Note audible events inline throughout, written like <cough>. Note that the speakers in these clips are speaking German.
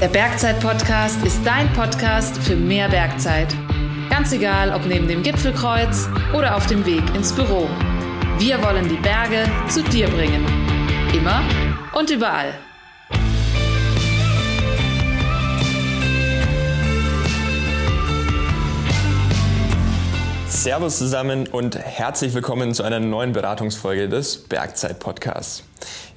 Der Bergzeit-Podcast ist dein Podcast für mehr Bergzeit. Ganz egal, ob neben dem Gipfelkreuz oder auf dem Weg ins Büro. Wir wollen die Berge zu dir bringen. Immer und überall. Servus zusammen und herzlich willkommen zu einer neuen Beratungsfolge des Bergzeit-Podcasts.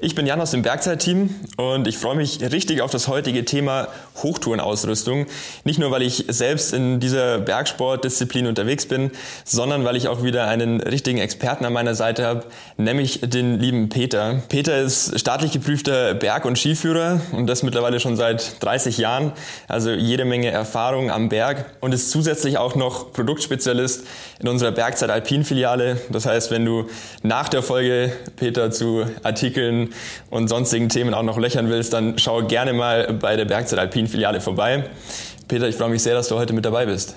Ich bin Jan aus dem Bergzeit-Team und ich freue mich richtig auf das heutige Thema Hochtourenausrüstung. Nicht nur, weil ich selbst in dieser Bergsportdisziplin unterwegs bin, sondern weil ich auch wieder einen richtigen Experten an meiner Seite habe, nämlich den lieben Peter. Peter ist staatlich geprüfter Berg- und Skiführer und das mittlerweile schon seit 30 Jahren, also jede Menge Erfahrung am Berg und ist zusätzlich auch noch Produktspezialist in unserer Bergzeit Alpin Filiale. Das heißt, wenn du nach der Folge Peter zu Artikeln und sonstigen Themen auch noch löchern willst, dann schau gerne mal bei der Bergzeit Alpin Filiale vorbei. Peter, ich freue mich sehr, dass du heute mit dabei bist.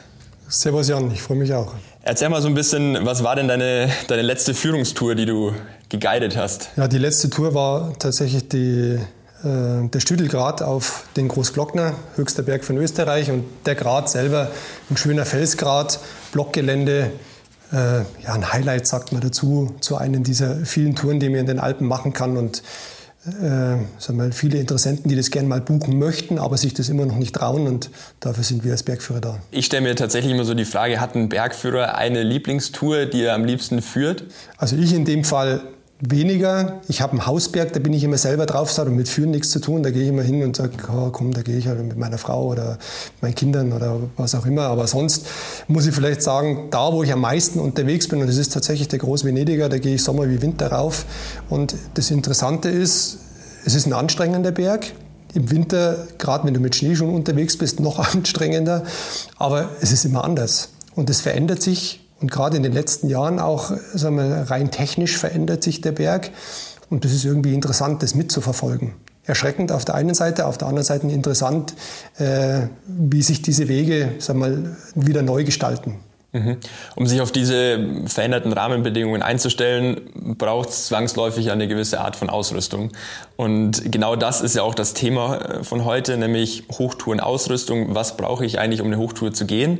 Servus Jan, ich freue mich auch. Erzähl mal so ein bisschen, was war denn deine, deine letzte Führungstour, die du geguidet hast? Ja, die letzte Tour war tatsächlich die, äh, der Stüdelgrat auf den Großglockner, höchster Berg von Österreich. Und der Grat selber, ein schöner Felsgrat, Blockgelände, äh, ja, ein Highlight, sagt man dazu, zu einem dieser vielen Touren, die man in den Alpen machen kann. Und äh, sagen wir, viele Interessenten, die das gerne mal buchen möchten, aber sich das immer noch nicht trauen und dafür sind wir als Bergführer da. Ich stelle mir tatsächlich immer so die Frage, hat ein Bergführer eine Lieblingstour, die er am liebsten führt? Also ich in dem Fall weniger. Ich habe einen Hausberg, da bin ich immer selber drauf, hat mit Führen nichts zu tun. Da gehe ich immer hin und sage, oh, komm, da gehe ich halt mit meiner Frau oder meinen Kindern oder was auch immer. Aber sonst muss ich vielleicht sagen, da, wo ich am meisten unterwegs bin, und das ist tatsächlich der Groß-Venediger, da gehe ich Sommer wie Winter rauf. Und das Interessante ist, es ist ein anstrengender Berg. Im Winter, gerade wenn du mit Schneeschuhen unterwegs bist, noch <laughs> anstrengender. Aber es ist immer anders. Und es verändert sich und gerade in den letzten Jahren auch sagen wir, rein technisch verändert sich der Berg. Und das ist irgendwie interessant, das mitzuverfolgen. Erschreckend auf der einen Seite, auf der anderen Seite interessant, äh, wie sich diese Wege sagen wir, wieder neu gestalten. Mhm. Um sich auf diese veränderten Rahmenbedingungen einzustellen, braucht es zwangsläufig eine gewisse Art von Ausrüstung. Und genau das ist ja auch das Thema äh, von heute, nämlich Hochtourenausrüstung. Was brauche ich eigentlich, um eine Hochtour zu gehen?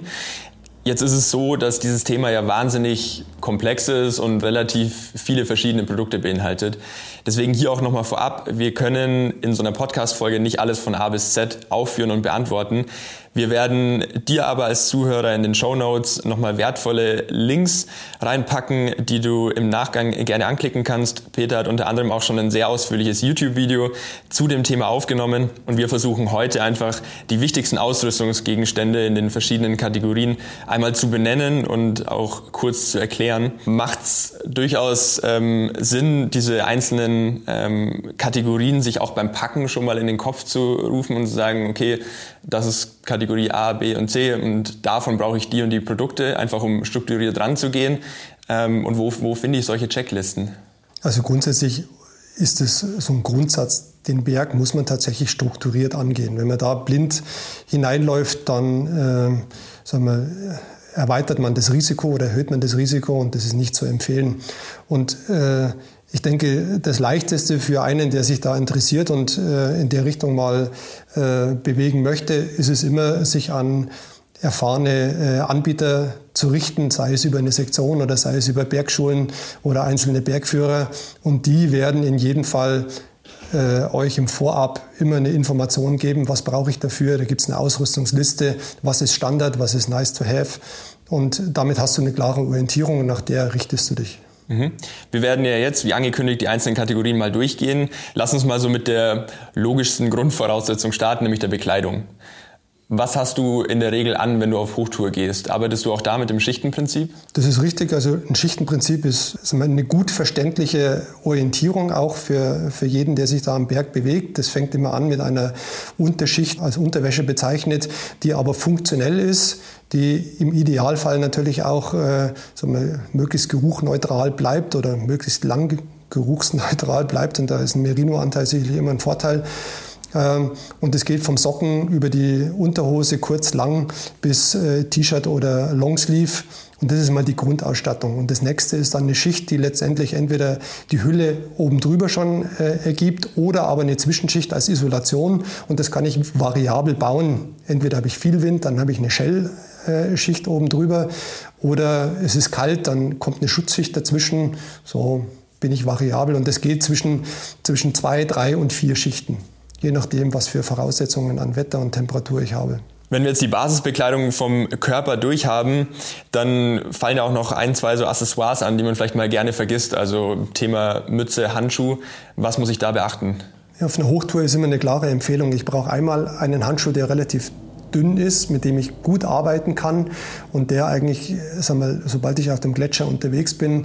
Jetzt ist es so, dass dieses Thema ja wahnsinnig komplex ist und relativ viele verschiedene Produkte beinhaltet. Deswegen hier auch nochmal vorab, wir können in so einer Podcast-Folge nicht alles von A bis Z aufführen und beantworten. Wir werden dir aber als Zuhörer in den Show Notes nochmal wertvolle Links reinpacken, die du im Nachgang gerne anklicken kannst. Peter hat unter anderem auch schon ein sehr ausführliches YouTube-Video zu dem Thema aufgenommen und wir versuchen heute einfach die wichtigsten Ausrüstungsgegenstände in den verschiedenen Kategorien einmal zu benennen und auch kurz zu erklären. Macht es durchaus ähm, Sinn, diese einzelnen ähm, Kategorien sich auch beim Packen schon mal in den Kopf zu rufen und zu sagen, okay, das ist Kategorie A, B und C und davon brauche ich die und die Produkte, einfach um strukturiert ranzugehen. Ähm, und wo, wo finde ich solche Checklisten? Also grundsätzlich ist es so ein Grundsatz, den Berg muss man tatsächlich strukturiert angehen. Wenn man da blind hineinläuft, dann äh, sagen wir, erweitert man das Risiko oder erhöht man das Risiko und das ist nicht zu empfehlen. Und äh, ich denke, das Leichteste für einen, der sich da interessiert und äh, in der Richtung mal äh, bewegen möchte, ist es immer, sich an erfahrene äh, Anbieter zu richten, sei es über eine Sektion oder sei es über Bergschulen oder einzelne Bergführer. Und die werden in jedem Fall äh, euch im Vorab immer eine Information geben, was brauche ich dafür. Da gibt es eine Ausrüstungsliste, was ist Standard, was ist nice to have. Und damit hast du eine klare Orientierung und nach der richtest du dich. Mhm. Wir werden ja jetzt, wie angekündigt, die einzelnen Kategorien mal durchgehen. Lass uns mal so mit der logischsten Grundvoraussetzung starten, nämlich der Bekleidung. Was hast du in der Regel an, wenn du auf Hochtour gehst? Arbeitest du auch da mit dem Schichtenprinzip? Das ist richtig. Also ein Schichtenprinzip ist eine gut verständliche Orientierung auch für, für jeden, der sich da am Berg bewegt. Das fängt immer an mit einer Unterschicht als Unterwäsche bezeichnet, die aber funktionell ist, die im Idealfall natürlich auch äh, wir, möglichst geruchneutral bleibt oder möglichst lang geruchsneutral bleibt. Und da ist ein Merino-Anteil sicherlich immer ein Vorteil. Ähm, und es geht vom Socken über die Unterhose kurz, lang bis äh, T-Shirt oder Longsleeve. Und das ist mal die Grundausstattung. Und das nächste ist dann eine Schicht, die letztendlich entweder die Hülle oben drüber schon äh, ergibt oder aber eine Zwischenschicht als Isolation. Und das kann ich variabel bauen. Entweder habe ich viel Wind, dann habe ich eine Shell-Schicht oben drüber. Oder es ist kalt, dann kommt eine Schutzschicht dazwischen. So bin ich variabel. Und das geht zwischen, zwischen zwei, drei und vier Schichten. Je nachdem, was für Voraussetzungen an Wetter und Temperatur ich habe. Wenn wir jetzt die Basisbekleidung vom Körper durchhaben, dann fallen ja auch noch ein, zwei so Accessoires an, die man vielleicht mal gerne vergisst. Also Thema Mütze, Handschuh. Was muss ich da beachten? Ja, auf einer Hochtour ist immer eine klare Empfehlung. Ich brauche einmal einen Handschuh, der relativ dünn ist, mit dem ich gut arbeiten kann und der eigentlich, sag mal, sobald ich auf dem Gletscher unterwegs bin,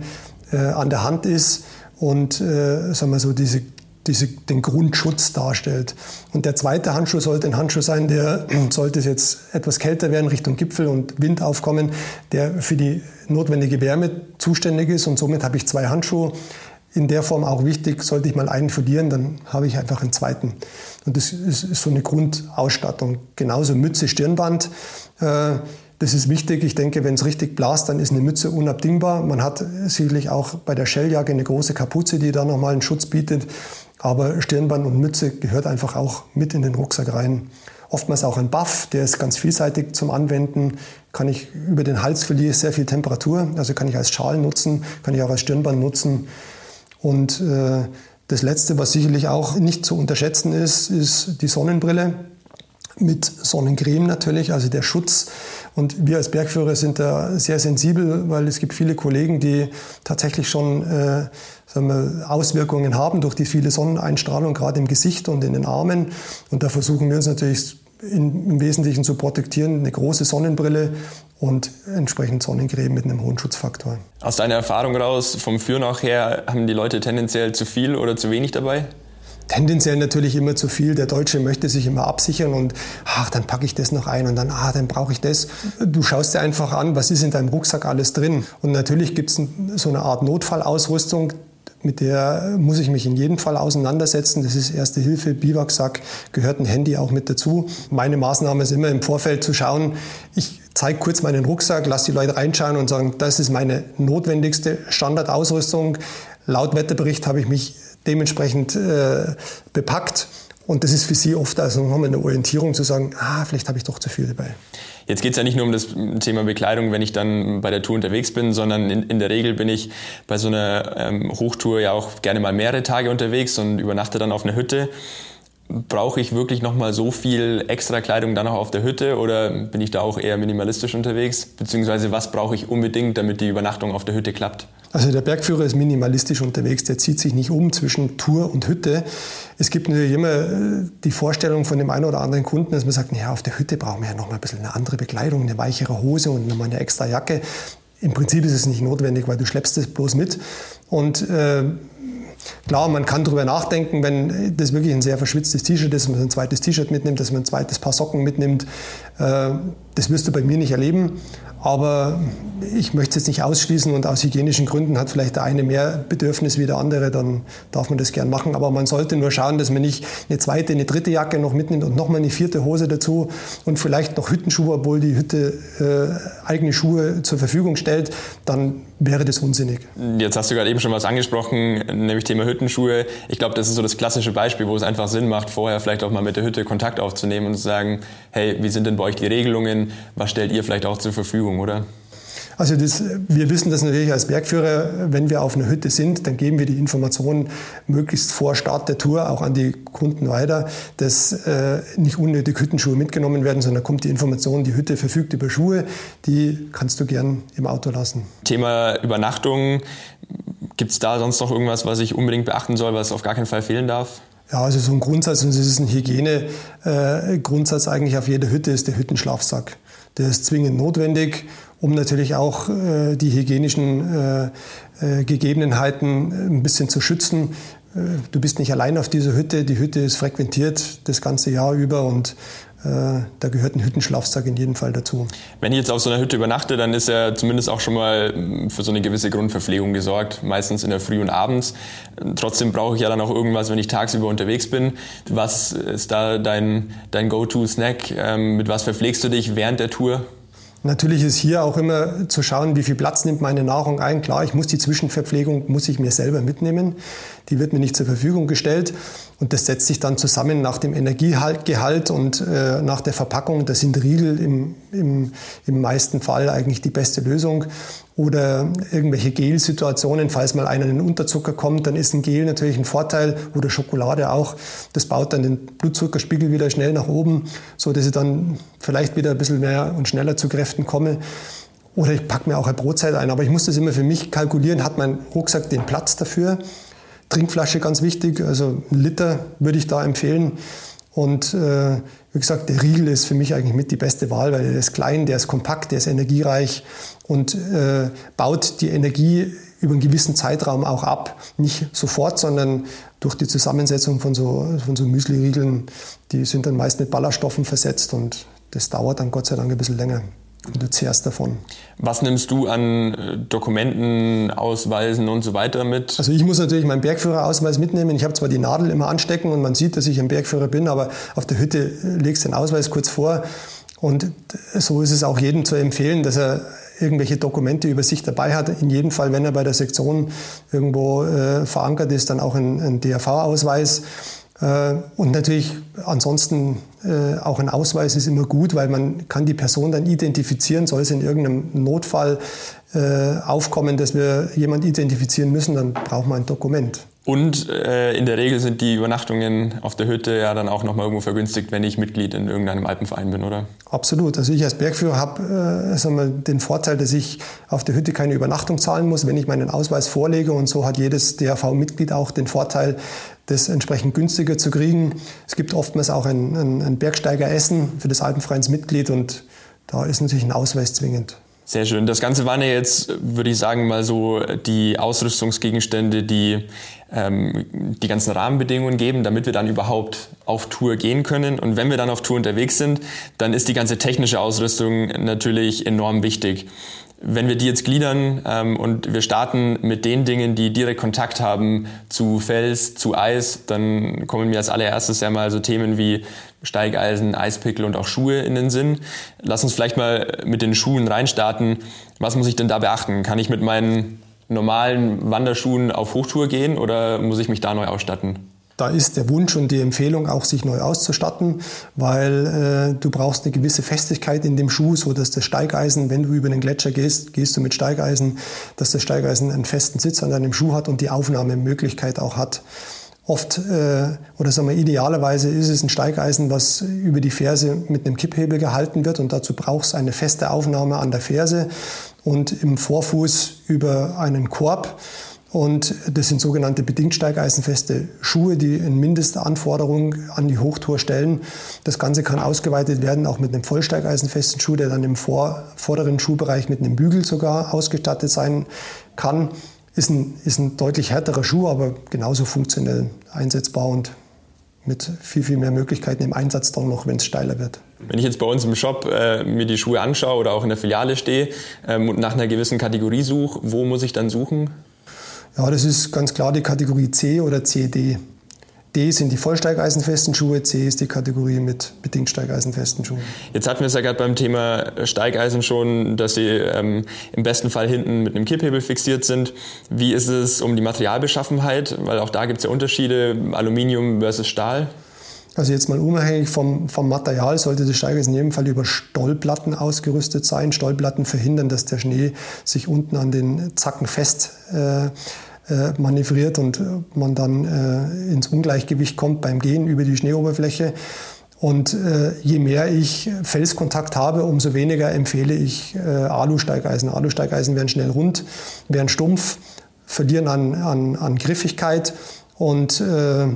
äh, an der Hand ist und äh, sag mal so diese diese, den Grundschutz darstellt. Und der zweite Handschuh sollte ein Handschuh sein, der, <clears throat> sollte es jetzt etwas kälter werden, Richtung Gipfel und Wind aufkommen, der für die notwendige Wärme zuständig ist. Und somit habe ich zwei Handschuhe. In der Form auch wichtig, sollte ich mal einen verlieren, dann habe ich einfach einen zweiten. Und das ist, ist so eine Grundausstattung. Genauso Mütze, Stirnband. Äh, das ist wichtig. Ich denke, wenn es richtig blast, dann ist eine Mütze unabdingbar. Man hat sicherlich auch bei der Shelljacke eine große Kapuze, die da nochmal einen Schutz bietet. Aber Stirnband und Mütze gehört einfach auch mit in den Rucksack rein. Oftmals auch ein Buff, der ist ganz vielseitig zum Anwenden. Kann ich über den Hals verliere sehr viel Temperatur, also kann ich als Schal nutzen, kann ich auch als Stirnband nutzen. Und äh, das Letzte, was sicherlich auch nicht zu unterschätzen ist, ist die Sonnenbrille mit Sonnencreme natürlich, also der Schutz. Und wir als Bergführer sind da sehr sensibel, weil es gibt viele Kollegen, die tatsächlich schon äh, wir, Auswirkungen haben durch die viele Sonneneinstrahlung, gerade im Gesicht und in den Armen. Und da versuchen wir uns natürlich in, im Wesentlichen zu protektieren, eine große Sonnenbrille und entsprechend Sonnencreme mit einem hohen Schutzfaktor. Aus deiner Erfahrung raus, vom Führen auch her, haben die Leute tendenziell zu viel oder zu wenig dabei? tendenziell natürlich immer zu viel. Der Deutsche möchte sich immer absichern und ach, dann packe ich das noch ein und dann, ah, dann brauche ich das. Du schaust dir einfach an, was ist in deinem Rucksack alles drin. Und natürlich gibt es so eine Art Notfallausrüstung, mit der muss ich mich in jedem Fall auseinandersetzen. Das ist Erste Hilfe, Biwaksack, gehört ein Handy auch mit dazu. Meine Maßnahme ist immer im Vorfeld zu schauen, ich zeige kurz meinen Rucksack, lasse die Leute reinschauen und sagen, das ist meine notwendigste Standardausrüstung. Laut Wetterbericht habe ich mich dementsprechend äh, bepackt. Und das ist für sie oft also nochmal eine Orientierung zu sagen, ah, vielleicht habe ich doch zu viel dabei. Jetzt geht es ja nicht nur um das Thema Bekleidung, wenn ich dann bei der Tour unterwegs bin, sondern in, in der Regel bin ich bei so einer ähm, Hochtour ja auch gerne mal mehrere Tage unterwegs und übernachte dann auf einer Hütte. Brauche ich wirklich nochmal so viel extra Kleidung dann auch auf der Hütte oder bin ich da auch eher minimalistisch unterwegs? Beziehungsweise was brauche ich unbedingt, damit die Übernachtung auf der Hütte klappt? Also der Bergführer ist minimalistisch unterwegs, der zieht sich nicht um zwischen Tour und Hütte. Es gibt natürlich immer äh, die Vorstellung von dem einen oder anderen Kunden, dass man sagt, ja, auf der Hütte brauchen wir ja noch mal ein bisschen eine andere Bekleidung, eine weichere Hose und nochmal eine extra Jacke. Im Prinzip ist es nicht notwendig, weil du schleppst es bloß mit. Und äh, Klar, man kann darüber nachdenken, wenn das wirklich ein sehr verschwitztes T-Shirt ist, dass man ein zweites T-Shirt mitnimmt, dass man ein zweites Paar Socken mitnimmt. Äh, das wirst du bei mir nicht erleben. Aber ich möchte es jetzt nicht ausschließen und aus hygienischen Gründen hat vielleicht der eine mehr Bedürfnis wie der andere, dann darf man das gern machen. Aber man sollte nur schauen, dass man nicht eine zweite, eine dritte Jacke noch mitnimmt und nochmal eine vierte Hose dazu und vielleicht noch Hüttenschuhe, obwohl die Hütte äh, eigene Schuhe zur Verfügung stellt. Dann wäre das unsinnig. Jetzt hast du gerade eben schon was angesprochen, nämlich Thema Hüttenschuhe. Ich glaube, das ist so das klassische Beispiel, wo es einfach Sinn macht, vorher vielleicht auch mal mit der Hütte Kontakt aufzunehmen und zu sagen, hey, wie sind denn bei euch die Regelungen? Was stellt ihr vielleicht auch zur Verfügung, oder? Also das, wir wissen das natürlich als Bergführer, wenn wir auf einer Hütte sind, dann geben wir die Informationen möglichst vor Start der Tour auch an die Kunden weiter, dass äh, nicht unnötig Hüttenschuhe mitgenommen werden, sondern kommt die Information, die Hütte verfügt über Schuhe, die kannst du gern im Auto lassen. Thema Übernachtung, gibt es da sonst noch irgendwas, was ich unbedingt beachten soll, was auf gar keinen Fall fehlen darf? Ja, also so ein Grundsatz, und das ist ein Hygienegrundsatz äh, eigentlich auf jeder Hütte, ist der Hüttenschlafsack. Der ist zwingend notwendig um natürlich auch äh, die hygienischen äh, äh, Gegebenheiten ein bisschen zu schützen. Du bist nicht allein auf dieser Hütte. Die Hütte ist frequentiert das ganze Jahr über und äh, da gehört ein Hüttenschlafsack in jedem Fall dazu. Wenn ich jetzt auf so einer Hütte übernachte, dann ist ja zumindest auch schon mal mm, für so eine gewisse Grundverpflegung gesorgt, meistens in der Früh und abends. Trotzdem brauche ich ja dann auch irgendwas, wenn ich tagsüber unterwegs bin. Was ist da dein, dein Go-To-Snack? Ähm, mit was verpflegst du dich während der Tour? Natürlich ist hier auch immer zu schauen, wie viel Platz nimmt meine Nahrung ein. Klar, ich muss die Zwischenverpflegung, muss ich mir selber mitnehmen. Die wird mir nicht zur Verfügung gestellt. Und das setzt sich dann zusammen nach dem Energiegehalt und äh, nach der Verpackung. Da sind Riegel im, im, im meisten Fall eigentlich die beste Lösung. Oder irgendwelche Gelsituationen, falls mal einer in den Unterzucker kommt, dann ist ein Gel natürlich ein Vorteil. Oder Schokolade auch. Das baut dann den Blutzuckerspiegel wieder schnell nach oben, so dass ich dann vielleicht wieder ein bisschen mehr und schneller zu Kräften komme. Oder ich packe mir auch eine Brotzeit ein. Aber ich muss das immer für mich kalkulieren. Hat mein Rucksack den Platz dafür? Trinkflasche ganz wichtig, also ein Liter würde ich da empfehlen. Und äh, wie gesagt, der Riegel ist für mich eigentlich mit die beste Wahl, weil der ist klein, der ist kompakt, der ist energiereich und äh, baut die Energie über einen gewissen Zeitraum auch ab. Nicht sofort, sondern durch die Zusammensetzung von so, von so Müsli-Riegeln, die sind dann meist mit Ballaststoffen versetzt und das dauert dann Gott sei Dank ein bisschen länger. Und du zehrst davon. Was nimmst du an äh, Dokumenten, Ausweisen und so weiter mit? Also ich muss natürlich meinen Bergführerausweis mitnehmen. Ich habe zwar die Nadel immer anstecken und man sieht, dass ich ein Bergführer bin, aber auf der Hütte legst du den Ausweis kurz vor. Und so ist es auch jedem zu empfehlen, dass er irgendwelche Dokumente über sich dabei hat. In jedem Fall, wenn er bei der Sektion irgendwo äh, verankert ist, dann auch ein, ein DRV-Ausweis. Äh, und natürlich ansonsten äh, auch ein Ausweis ist immer gut, weil man kann die Person dann identifizieren. Soll es in irgendeinem Notfall äh, aufkommen, dass wir jemanden identifizieren müssen, dann braucht man ein Dokument. Und äh, in der Regel sind die Übernachtungen auf der Hütte ja dann auch nochmal irgendwo vergünstigt, wenn ich Mitglied in irgendeinem Alpenverein bin, oder? Absolut. Also ich als Bergführer habe äh, den Vorteil, dass ich auf der Hütte keine Übernachtung zahlen muss, wenn ich meinen Ausweis vorlege. Und so hat jedes DRV-Mitglied auch den Vorteil, das entsprechend günstiger zu kriegen. Es gibt oftmals auch ein, ein, ein Bergsteigeressen für das Alpenvereinsmitglied und da ist natürlich ein Ausweis zwingend. Sehr schön. Das Ganze waren ja jetzt, würde ich sagen, mal so die Ausrüstungsgegenstände, die ähm, die ganzen Rahmenbedingungen geben, damit wir dann überhaupt auf Tour gehen können. Und wenn wir dann auf Tour unterwegs sind, dann ist die ganze technische Ausrüstung natürlich enorm wichtig. Wenn wir die jetzt gliedern ähm, und wir starten mit den Dingen, die direkt Kontakt haben zu Fels, zu Eis, dann kommen mir als allererstes ja mal so Themen wie Steigeisen, Eispickel und auch Schuhe in den Sinn. Lass uns vielleicht mal mit den Schuhen reinstarten. Was muss ich denn da beachten? Kann ich mit meinen normalen Wanderschuhen auf Hochtour gehen oder muss ich mich da neu ausstatten? Da ist der Wunsch und die Empfehlung auch, sich neu auszustatten, weil äh, du brauchst eine gewisse Festigkeit in dem Schuh, so dass das Steigeisen, wenn du über den Gletscher gehst, gehst du mit Steigeisen, dass das Steigeisen einen festen Sitz an deinem Schuh hat und die Aufnahmemöglichkeit auch hat. Oft äh, oder sagen wir idealerweise ist es ein Steigeisen, was über die Ferse mit einem Kipphebel gehalten wird und dazu brauchst eine feste Aufnahme an der Ferse und im Vorfuß über einen Korb. Und das sind sogenannte bedingt steigeisenfeste Schuhe, die eine Mindestanforderung an die Hochtour stellen. Das Ganze kann ausgeweitet werden, auch mit einem vollsteigeisenfesten Schuh, der dann im vor, vorderen Schuhbereich mit einem Bügel sogar ausgestattet sein kann. Ist ein, ist ein deutlich härterer Schuh, aber genauso funktionell einsetzbar und mit viel, viel mehr Möglichkeiten im Einsatz dann noch, wenn es steiler wird. Wenn ich jetzt bei uns im Shop äh, mir die Schuhe anschaue oder auch in der Filiale stehe ähm, und nach einer gewissen Kategorie suche, wo muss ich dann suchen? Ja, das ist ganz klar die Kategorie C oder CD. D sind die vollsteigeisenfesten Schuhe, C ist die Kategorie mit bedingt steigeisenfesten Schuhen. Jetzt hatten wir es ja gerade beim Thema Steigeisen schon, dass sie ähm, im besten Fall hinten mit einem Kipphebel fixiert sind. Wie ist es um die Materialbeschaffenheit? Weil auch da gibt es ja Unterschiede, Aluminium versus Stahl. Also jetzt mal unabhängig vom, vom Material sollte das Steigeisen in jedem Fall über Stollplatten ausgerüstet sein. Stollplatten verhindern, dass der Schnee sich unten an den Zacken fest äh, äh, manövriert und man dann äh, ins Ungleichgewicht kommt beim Gehen über die Schneeoberfläche. Und äh, je mehr ich Felskontakt habe, umso weniger empfehle ich äh, Alu-Steigeisen. Alu-Steigeisen werden schnell rund, werden stumpf, verlieren an, an, an Griffigkeit und äh,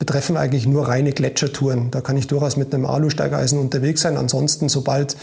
betreffen eigentlich nur reine Gletschertouren. Da kann ich durchaus mit einem Alu-Steigeisen unterwegs sein. Ansonsten, sobald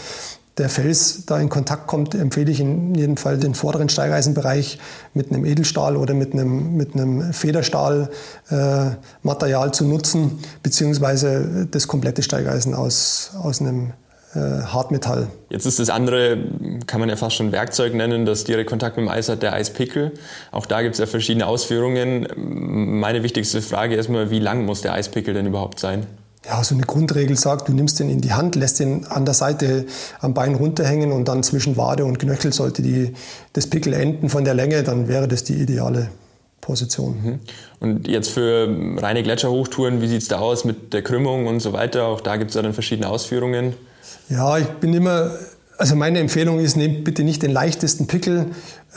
der Fels da in Kontakt kommt, empfehle ich in jedem Fall den vorderen Steigeisenbereich mit einem Edelstahl oder mit einem, mit einem Federstahlmaterial äh, zu nutzen, beziehungsweise das komplette Steigeisen aus, aus einem Hartmetall. Jetzt ist das andere, kann man ja fast schon Werkzeug nennen, das direkt Kontakt mit dem Eis hat, der Eispickel. Auch da gibt es ja verschiedene Ausführungen. Meine wichtigste Frage erstmal, wie lang muss der Eispickel denn überhaupt sein? ja, so eine Grundregel sagt, du nimmst den in die Hand, lässt den an der Seite am Bein runterhängen und dann zwischen Wade und Knöchel sollte die, das Pickel enden von der Länge, dann wäre das die ideale Position. Mhm. Und jetzt für reine Gletscherhochtouren, wie sieht es da aus mit der Krümmung und so weiter? Auch da gibt es ja dann verschiedene Ausführungen. Ja, ich bin immer also meine Empfehlung ist, nehmt bitte nicht den leichtesten Pickel.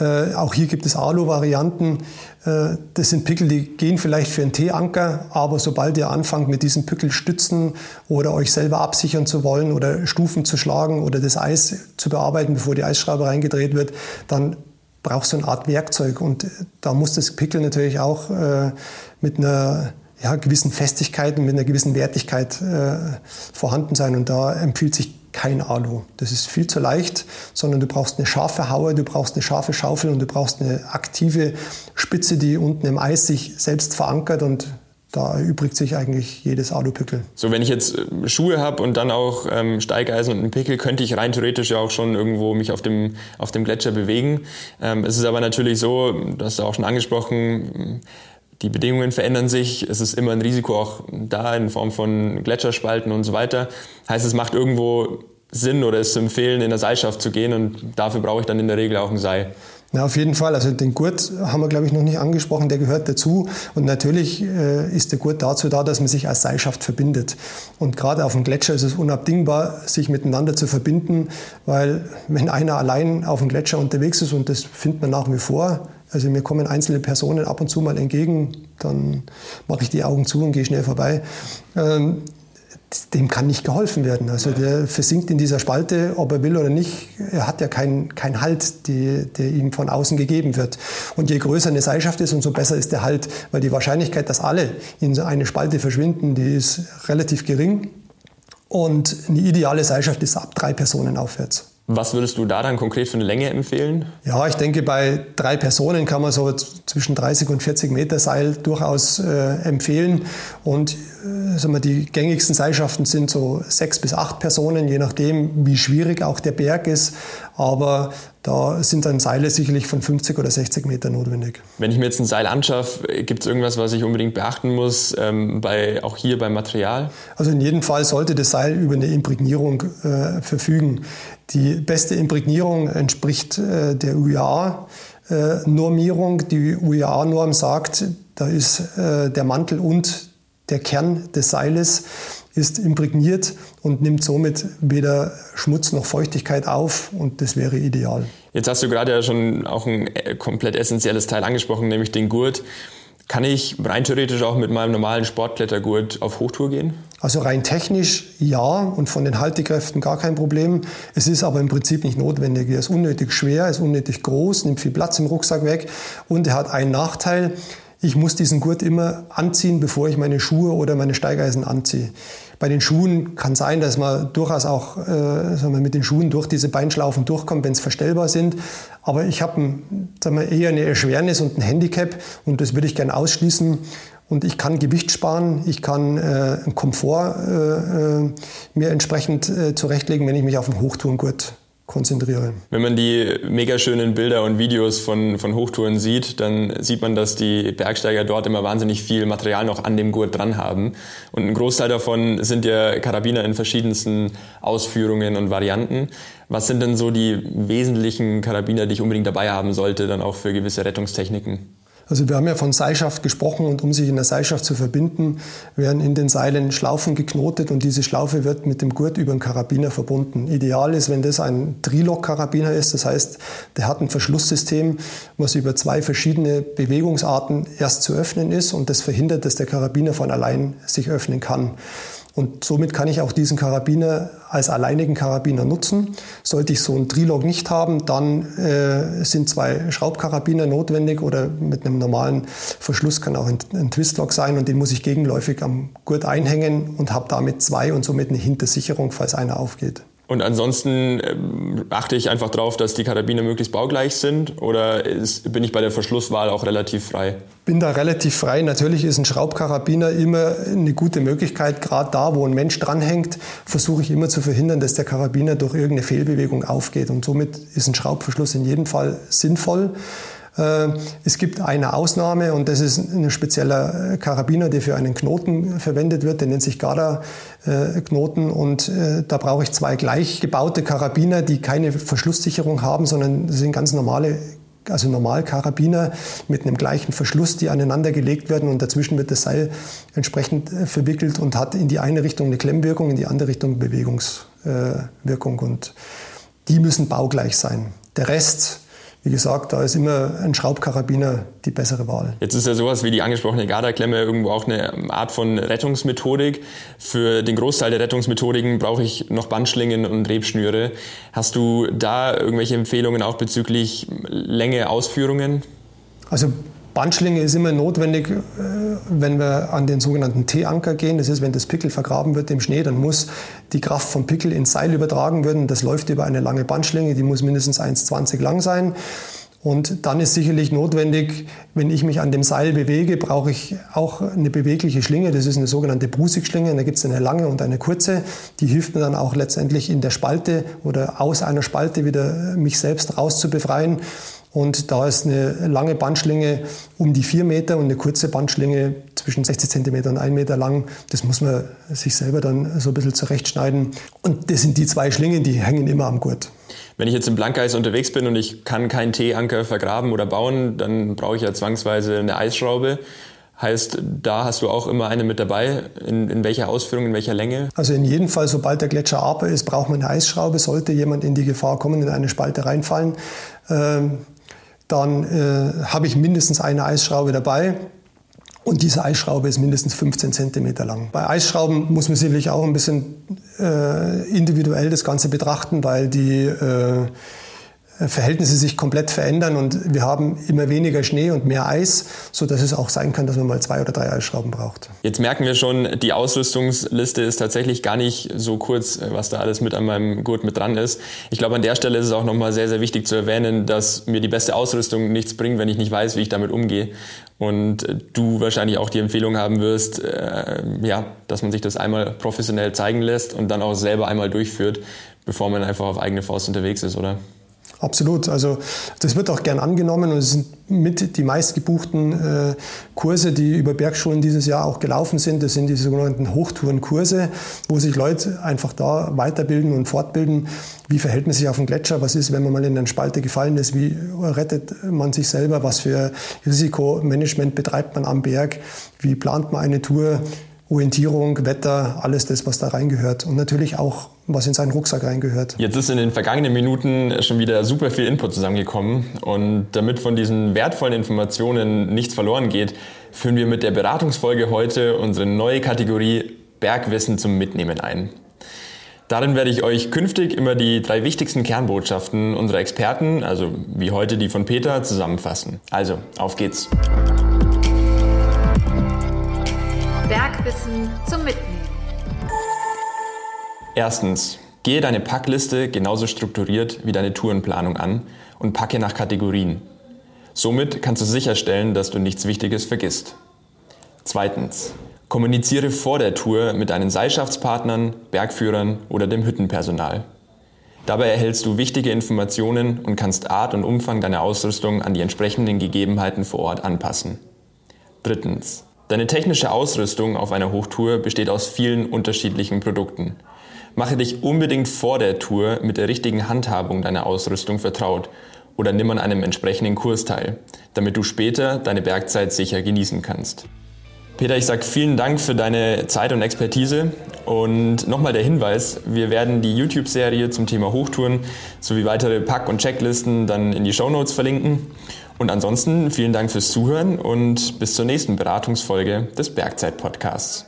Äh, auch hier gibt es Alu-Varianten. Äh, das sind Pickel, die gehen vielleicht für einen T-Anker, aber sobald ihr anfangt, mit diesem Pickel stützen oder euch selber absichern zu wollen oder Stufen zu schlagen oder das Eis zu bearbeiten, bevor die Eisschraube reingedreht wird, dann brauchst du eine Art Werkzeug. Und da muss das Pickel natürlich auch äh, mit einer ja, gewissen Festigkeit und mit einer gewissen Wertigkeit äh, vorhanden sein. Und da empfiehlt sich kein Alu. Das ist viel zu leicht, sondern du brauchst eine scharfe Haue, du brauchst eine scharfe Schaufel und du brauchst eine aktive Spitze, die unten im Eis sich selbst verankert und da erübrigt sich eigentlich jedes Alupickel. So, wenn ich jetzt äh, Schuhe habe und dann auch ähm, Steigeisen und einen Pickel, könnte ich rein theoretisch ja auch schon irgendwo mich auf dem, auf dem Gletscher bewegen. Ähm, es ist aber natürlich so, du hast auch schon angesprochen, die Bedingungen verändern sich, es ist immer ein Risiko auch da in Form von Gletscherspalten und so weiter. Heißt, es macht irgendwo Sinn oder ist zu empfehlen, in der Seilschaft zu gehen und dafür brauche ich dann in der Regel auch ein Seil. Na, auf jeden Fall. Also den Gurt haben wir, glaube ich, noch nicht angesprochen, der gehört dazu. Und natürlich äh, ist der Gurt dazu da, dass man sich als Seilschaft verbindet. Und gerade auf dem Gletscher ist es unabdingbar, sich miteinander zu verbinden, weil wenn einer allein auf dem Gletscher unterwegs ist, und das findet man nach wie vor, also mir kommen einzelne Personen ab und zu mal entgegen, dann mache ich die Augen zu und gehe schnell vorbei. Ähm, dem kann nicht geholfen werden. Also der versinkt in dieser Spalte, ob er will oder nicht. Er hat ja keinen kein Halt, die, der ihm von außen gegeben wird. Und je größer eine Seilschaft ist, umso besser ist der Halt, weil die Wahrscheinlichkeit, dass alle in so eine Spalte verschwinden, die ist relativ gering. Und eine ideale Seilschaft ist ab drei Personen aufwärts. Was würdest du da dann konkret für eine Länge empfehlen? Ja, ich denke, bei drei Personen kann man so zwischen 30 und 40 Meter Seil durchaus äh, empfehlen. Und äh, sagen wir, die gängigsten Seilschaften sind so sechs bis acht Personen, je nachdem, wie schwierig auch der Berg ist. Aber da sind dann Seile sicherlich von 50 oder 60 Meter notwendig. Wenn ich mir jetzt ein Seil anschaffe, gibt es irgendwas, was ich unbedingt beachten muss, ähm, bei, auch hier beim Material? Also in jedem Fall sollte das Seil über eine Imprägnierung äh, verfügen. Die beste Imprägnierung entspricht äh, der UIA-Normierung. Die UIA-Norm sagt, da ist äh, der Mantel und der Kern des Seiles ist imprägniert und nimmt somit weder Schmutz noch Feuchtigkeit auf und das wäre ideal. Jetzt hast du gerade ja schon auch ein komplett essentielles Teil angesprochen, nämlich den Gurt. Kann ich rein theoretisch auch mit meinem normalen Sportklettergurt auf Hochtour gehen? Also rein technisch ja und von den Haltekräften gar kein Problem. Es ist aber im Prinzip nicht notwendig. Er ist unnötig schwer, ist unnötig groß, nimmt viel Platz im Rucksack weg und er hat einen Nachteil. Ich muss diesen Gurt immer anziehen, bevor ich meine Schuhe oder meine Steigeisen anziehe. Bei den Schuhen kann sein, dass man durchaus auch äh, sagen wir, mit den Schuhen durch diese Beinschlaufen durchkommt, wenn es verstellbar sind. Aber ich habe eher eine Erschwernis und ein Handicap und das würde ich gerne ausschließen. Und ich kann Gewicht sparen, ich kann äh, einen Komfort äh, äh mir entsprechend äh, zurechtlegen, wenn ich mich auf den Hochtourengurt konzentriere. Wenn man die mega schönen Bilder und Videos von, von Hochtouren sieht, dann sieht man, dass die Bergsteiger dort immer wahnsinnig viel Material noch an dem Gurt dran haben. Und ein Großteil davon sind ja Karabiner in verschiedensten Ausführungen und Varianten. Was sind denn so die wesentlichen Karabiner, die ich unbedingt dabei haben sollte, dann auch für gewisse Rettungstechniken? Also wir haben ja von Seilschaft gesprochen und um sich in der Seilschaft zu verbinden, werden in den Seilen Schlaufen geknotet und diese Schlaufe wird mit dem Gurt über den Karabiner verbunden. Ideal ist, wenn das ein Trilog-Karabiner ist, das heißt, der hat ein Verschlusssystem, was über zwei verschiedene Bewegungsarten erst zu öffnen ist und das verhindert, dass der Karabiner von allein sich öffnen kann. Und somit kann ich auch diesen Karabiner als alleinigen Karabiner nutzen. Sollte ich so einen Trilog nicht haben, dann äh, sind zwei Schraubkarabiner notwendig oder mit einem normalen Verschluss kann auch ein, ein Twistlock sein und den muss ich gegenläufig am Gurt einhängen und habe damit zwei und somit eine Hintersicherung, falls einer aufgeht. Und ansonsten ähm, achte ich einfach darauf, dass die Karabiner möglichst baugleich sind oder ist, bin ich bei der Verschlusswahl auch relativ frei? Bin da relativ frei. Natürlich ist ein Schraubkarabiner immer eine gute Möglichkeit. Gerade da, wo ein Mensch dranhängt, versuche ich immer zu verhindern, dass der Karabiner durch irgendeine Fehlbewegung aufgeht. Und somit ist ein Schraubverschluss in jedem Fall sinnvoll. Äh, es gibt eine Ausnahme und das ist ein spezieller äh, Karabiner, der für einen Knoten verwendet wird. Der nennt sich Garda-Knoten und äh, da brauche ich zwei gleich gebaute Karabiner, die keine Verschlusssicherung haben, sondern sind ganz normale also Normalkarabiner mit einem gleichen Verschluss, die aneinander gelegt werden und dazwischen wird das Seil entsprechend verwickelt und hat in die eine Richtung eine Klemmwirkung, in die andere Richtung Bewegungswirkung und die müssen baugleich sein. Der Rest wie gesagt, da ist immer ein Schraubkarabiner die bessere Wahl. Jetzt ist ja sowas wie die angesprochene Garda-Klemme irgendwo auch eine Art von Rettungsmethodik. Für den Großteil der Rettungsmethodiken brauche ich noch Bandschlingen und Rebschnüre. Hast du da irgendwelche Empfehlungen auch bezüglich Länge, Ausführungen? Also Bandschlinge ist immer notwendig, äh, wenn wir an den sogenannten T-Anker gehen. Das ist, wenn das Pickel vergraben wird im Schnee, dann muss die Kraft vom Pickel ins Seil übertragen werden. Das läuft über eine lange Bandschlinge, die muss mindestens 1,20 lang sein. Und dann ist sicherlich notwendig, wenn ich mich an dem Seil bewege, brauche ich auch eine bewegliche Schlinge. Das ist eine sogenannte Brusigschlinge. Da gibt es eine lange und eine kurze. Die hilft mir dann auch letztendlich in der Spalte oder aus einer Spalte wieder mich selbst rauszubefreien. Und da ist eine lange Bandschlinge um die vier Meter und eine kurze Bandschlinge zwischen 60 Zentimeter und 1 Meter lang. Das muss man sich selber dann so ein bisschen zurechtschneiden. Und das sind die zwei Schlingen, die hängen immer am Gurt. Wenn ich jetzt im Blankeis unterwegs bin und ich kann keinen T-Anker vergraben oder bauen, dann brauche ich ja zwangsweise eine Eisschraube. Heißt, da hast du auch immer eine mit dabei. In, in, welcher Ausführung, in welcher Länge? Also in jedem Fall, sobald der Gletscher aber ist, braucht man eine Eisschraube. Sollte jemand in die Gefahr kommen, in eine Spalte reinfallen, ähm, dann äh, habe ich mindestens eine Eisschraube dabei. Und diese Eisschraube ist mindestens 15 cm lang. Bei Eisschrauben muss man sicherlich auch ein bisschen äh, individuell das Ganze betrachten, weil die äh, Verhältnisse sich komplett verändern und wir haben immer weniger Schnee und mehr Eis, so dass es auch sein kann, dass man mal zwei oder drei Eisschrauben braucht. Jetzt merken wir schon, die Ausrüstungsliste ist tatsächlich gar nicht so kurz, was da alles mit an meinem Gurt mit dran ist. Ich glaube, an der Stelle ist es auch nochmal sehr, sehr wichtig zu erwähnen, dass mir die beste Ausrüstung nichts bringt, wenn ich nicht weiß, wie ich damit umgehe. Und du wahrscheinlich auch die Empfehlung haben wirst, äh, ja, dass man sich das einmal professionell zeigen lässt und dann auch selber einmal durchführt, bevor man einfach auf eigene Faust unterwegs ist, oder? Absolut. Also das wird auch gern angenommen und es sind mit die meistgebuchten äh, Kurse, die über Bergschulen dieses Jahr auch gelaufen sind. Das sind die sogenannten Hochtourenkurse, wo sich Leute einfach da weiterbilden und fortbilden. Wie verhält man sich auf dem Gletscher? Was ist, wenn man mal in eine Spalte gefallen ist? Wie rettet man sich selber? Was für Risikomanagement betreibt man am Berg? Wie plant man eine Tour? Orientierung, Wetter, alles das, was da reingehört. Und natürlich auch, was in seinen Rucksack reingehört. Jetzt ist in den vergangenen Minuten schon wieder super viel Input zusammengekommen. Und damit von diesen wertvollen Informationen nichts verloren geht, führen wir mit der Beratungsfolge heute unsere neue Kategorie Bergwissen zum Mitnehmen ein. Darin werde ich euch künftig immer die drei wichtigsten Kernbotschaften unserer Experten, also wie heute die von Peter, zusammenfassen. Also, auf geht's! Bergwissen zum Mitnehmen. Erstens. Gehe deine Packliste genauso strukturiert wie deine Tourenplanung an und packe nach Kategorien. Somit kannst du sicherstellen, dass du nichts Wichtiges vergisst. Zweitens. Kommuniziere vor der Tour mit deinen Seilschaftspartnern, Bergführern oder dem Hüttenpersonal. Dabei erhältst du wichtige Informationen und kannst Art und Umfang deiner Ausrüstung an die entsprechenden Gegebenheiten vor Ort anpassen. Drittens. Deine technische Ausrüstung auf einer Hochtour besteht aus vielen unterschiedlichen Produkten. Mache dich unbedingt vor der Tour mit der richtigen Handhabung deiner Ausrüstung vertraut oder nimm an einem entsprechenden Kurs teil, damit du später deine Bergzeit sicher genießen kannst. Peter, ich sage vielen Dank für deine Zeit und Expertise und nochmal der Hinweis, wir werden die YouTube-Serie zum Thema Hochtouren sowie weitere Pack- und Checklisten dann in die Show Notes verlinken. Und ansonsten vielen Dank fürs Zuhören und bis zur nächsten Beratungsfolge des Bergzeit-Podcasts.